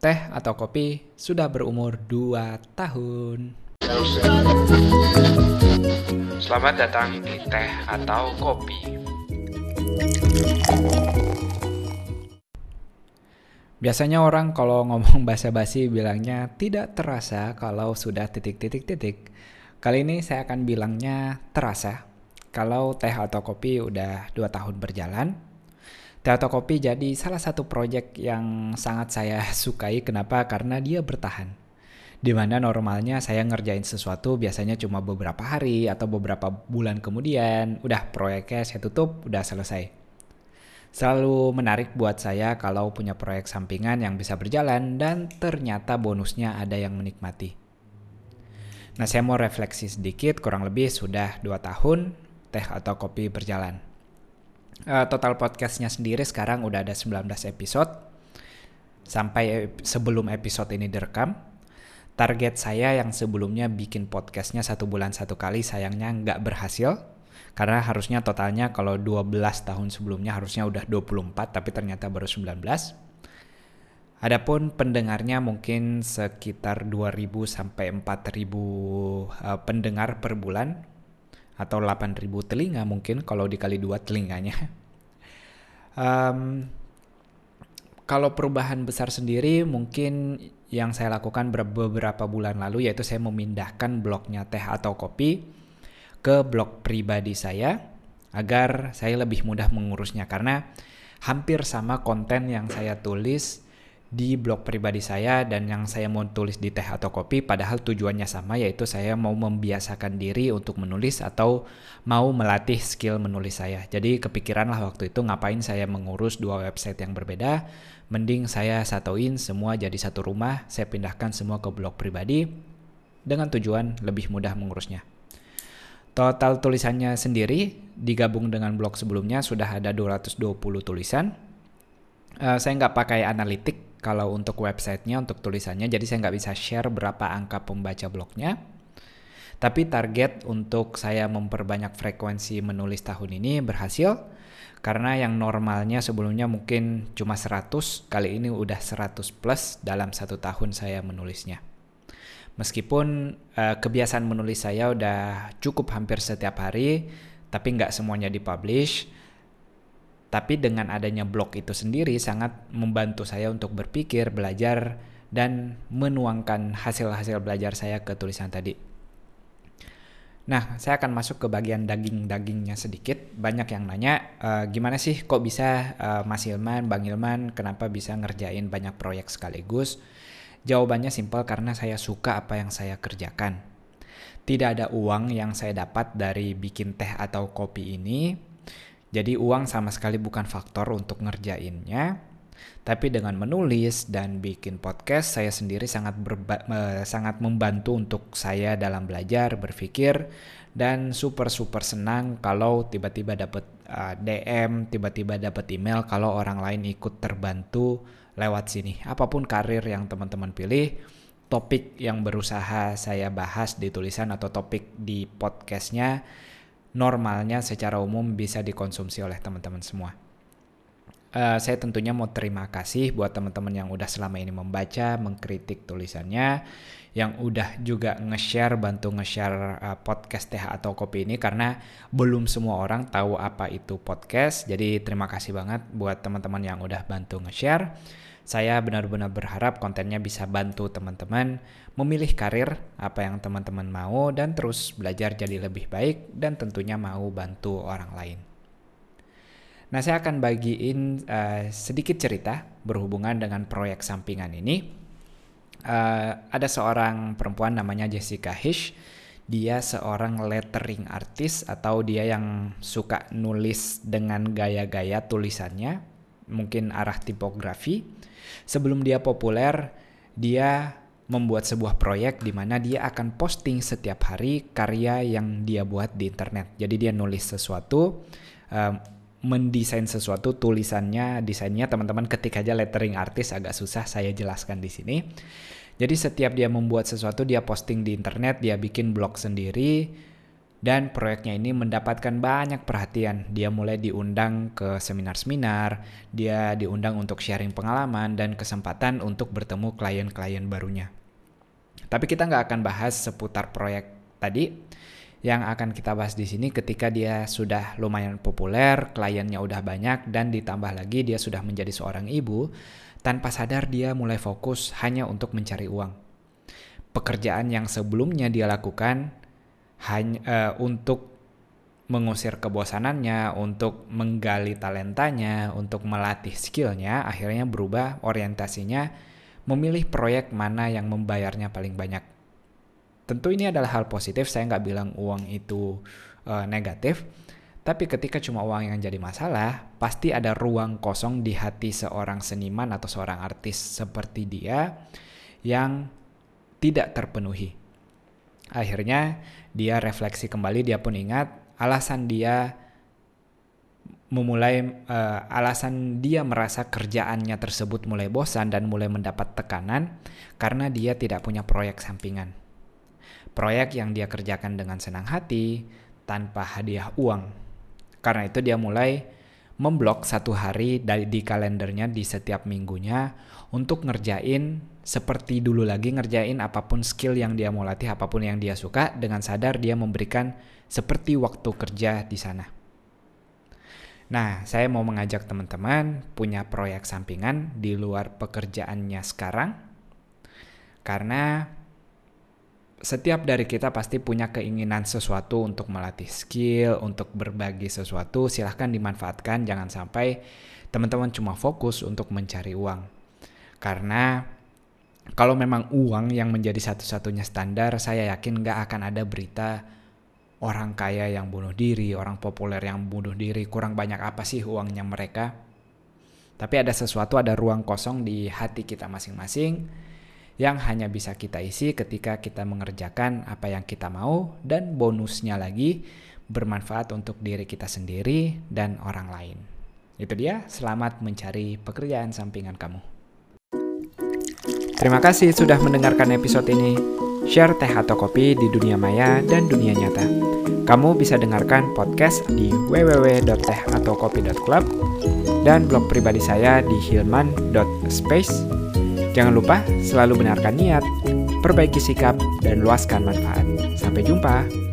Teh atau kopi sudah berumur 2 tahun. Selamat datang di Teh atau Kopi. Biasanya orang kalau ngomong basa-basi bilangnya tidak terasa kalau sudah titik-titik-titik. Kali ini saya akan bilangnya terasa kalau teh atau kopi udah 2 tahun berjalan. Teh atau kopi jadi salah satu proyek yang sangat saya sukai. Kenapa? Karena dia bertahan. Di mana normalnya saya ngerjain sesuatu biasanya cuma beberapa hari atau beberapa bulan kemudian. Udah proyeknya saya tutup, udah selesai. Selalu menarik buat saya kalau punya proyek sampingan yang bisa berjalan dan ternyata bonusnya ada yang menikmati. Nah saya mau refleksi sedikit, kurang lebih sudah 2 tahun teh atau kopi berjalan. Uh, total podcastnya sendiri sekarang udah ada 19 episode. Sampai sebelum episode ini direkam, target saya yang sebelumnya bikin podcastnya satu bulan satu kali sayangnya nggak berhasil karena harusnya totalnya kalau 12 tahun sebelumnya harusnya udah 24 tapi ternyata baru 19. Adapun pendengarnya mungkin sekitar 2000 sampai 4000 uh, pendengar per bulan atau 8000 telinga mungkin kalau dikali dua telinganya. um, kalau perubahan besar sendiri mungkin yang saya lakukan beberapa bulan lalu yaitu saya memindahkan blognya teh atau kopi ke blog pribadi saya agar saya lebih mudah mengurusnya karena hampir sama konten yang saya tulis di blog pribadi saya dan yang saya mau tulis di teh atau kopi padahal tujuannya sama yaitu saya mau membiasakan diri untuk menulis atau mau melatih skill menulis saya. Jadi kepikiran lah waktu itu ngapain saya mengurus dua website yang berbeda. Mending saya satuin semua jadi satu rumah, saya pindahkan semua ke blog pribadi dengan tujuan lebih mudah mengurusnya. Total tulisannya sendiri digabung dengan blog sebelumnya sudah ada 220 tulisan. Uh, saya nggak pakai analitik kalau untuk websitenya, untuk tulisannya, jadi saya nggak bisa share berapa angka pembaca blognya. Tapi target untuk saya memperbanyak frekuensi menulis tahun ini berhasil karena yang normalnya sebelumnya mungkin cuma 100, kali ini udah 100 plus dalam satu tahun saya menulisnya. Meskipun uh, kebiasaan menulis saya udah cukup hampir setiap hari, tapi nggak semuanya dipublish. Tapi dengan adanya blog itu sendiri sangat membantu saya untuk berpikir, belajar, dan menuangkan hasil-hasil belajar saya ke tulisan tadi. Nah, saya akan masuk ke bagian daging-dagingnya sedikit. Banyak yang nanya, e, gimana sih kok bisa uh, Mas Ilman, Bang Ilman, kenapa bisa ngerjain banyak proyek sekaligus? Jawabannya simpel karena saya suka apa yang saya kerjakan. Tidak ada uang yang saya dapat dari bikin teh atau kopi ini. Jadi uang sama sekali bukan faktor untuk ngerjainnya. Tapi dengan menulis dan bikin podcast saya sendiri sangat sangat membantu untuk saya dalam belajar, berpikir dan super super senang kalau tiba-tiba dapat uh, DM, tiba-tiba dapat email kalau orang lain ikut terbantu lewat sini. Apa pun karir yang teman-teman pilih, topik yang berusaha saya bahas di tulisan atau topik di podcastnya, normalnya secara umum bisa dikonsumsi oleh teman-teman semua. Uh, saya tentunya mau terima kasih buat teman-teman yang udah selama ini membaca, mengkritik tulisannya, yang udah juga nge-share, bantu nge-share uh, podcast teh atau kopi ini karena belum semua orang tahu apa itu podcast. Jadi terima kasih banget buat teman-teman yang udah bantu nge-share. Saya benar-benar berharap kontennya bisa bantu teman-teman memilih karir apa yang teman-teman mau dan terus belajar jadi lebih baik dan tentunya mau bantu orang lain. Nah, saya akan bagiin uh, sedikit cerita berhubungan dengan proyek sampingan ini. Uh, ada seorang perempuan namanya Jessica Hish. Dia seorang lettering artist atau dia yang suka nulis dengan gaya-gaya tulisannya, mungkin arah tipografi Sebelum dia populer, dia membuat sebuah proyek di mana dia akan posting setiap hari karya yang dia buat di internet. Jadi dia nulis sesuatu, um, mendesain sesuatu, tulisannya, desainnya teman-teman ketik aja lettering artis agak susah saya jelaskan di sini. Jadi setiap dia membuat sesuatu dia posting di internet, dia bikin blog sendiri, Dan proyeknya ini mendapatkan banyak perhatian. Dia mulai diundang ke seminar-seminar, dia diundang untuk sharing pengalaman dan kesempatan untuk bertemu klien-klien barunya. Tapi kita nggak akan bahas seputar proyek tadi. Yang akan kita bahas di sini ketika dia sudah lumayan populer, kliennya udah banyak, dan ditambah lagi dia sudah menjadi seorang ibu, tanpa sadar dia mulai fokus hanya untuk mencari uang. Pekerjaan yang sebelumnya dia lakukan hanya uh, untuk mengusir kebosanannya, untuk menggali talentanya, untuk melatih skillnya, akhirnya berubah orientasinya memilih proyek mana yang membayarnya paling banyak Tentu ini adalah hal positif, saya nggak bilang uang itu uh, negatif, tapi ketika cuma uang yang jadi masalah, pasti ada ruang kosong di hati seorang seniman atau seorang artis seperti dia yang tidak terpenuhi. Akhirnya dia refleksi kembali, dia pun ingat alasan dia memulai uh, alasan dia merasa kerjaannya tersebut mulai bosan dan mulai mendapat tekanan karena dia tidak punya proyek sampingan proyek yang dia kerjakan dengan senang hati tanpa hadiah uang. Karena itu dia mulai memblok satu hari dari di kalendernya di setiap minggunya untuk ngerjain seperti dulu lagi ngerjain apa pun skill yang dia mau latih, apa pun yang dia suka dengan sadar dia memberikan seperti waktu kerja di sana. Nah, saya mau mengajak teman-teman punya proyek sampingan di luar pekerjaannya sekarang karena setiap dari kita pasti punya keinginan sesuatu untuk melatih skill, untuk berbagi sesuatu. Silahkan dimanfaatkan, jangan sampai teman-teman cuma fokus untuk mencari uang. Karena kalau memang uang yang menjadi satu-satunya standar, saya yakin nggak akan ada berita orang kaya yang bunuh diri, orang populer yang bunuh diri, kurang banyak apa sih uangnya mereka. Tapi ada sesuatu, ada ruang kosong di hati kita masing-masing yang hanya bisa kita isi ketika kita mengerjakan apa yang kita mau dan bonusnya lagi bermanfaat untuk diri kita sendiri dan orang lain. Itu dia, selamat mencari pekerjaan sampingan kamu. Terima kasih sudah mendengarkan episode ini. Share teh atau kopi di dunia maya dan dunia nyata. Kamu bisa dengarkan podcast di www.tehataukopi.club dan blog pribadi saya di hilman.space Jangan lupa selalu benarkan niat, perbaiki sikap, dan luaskan manfaat. Sampai jumpa.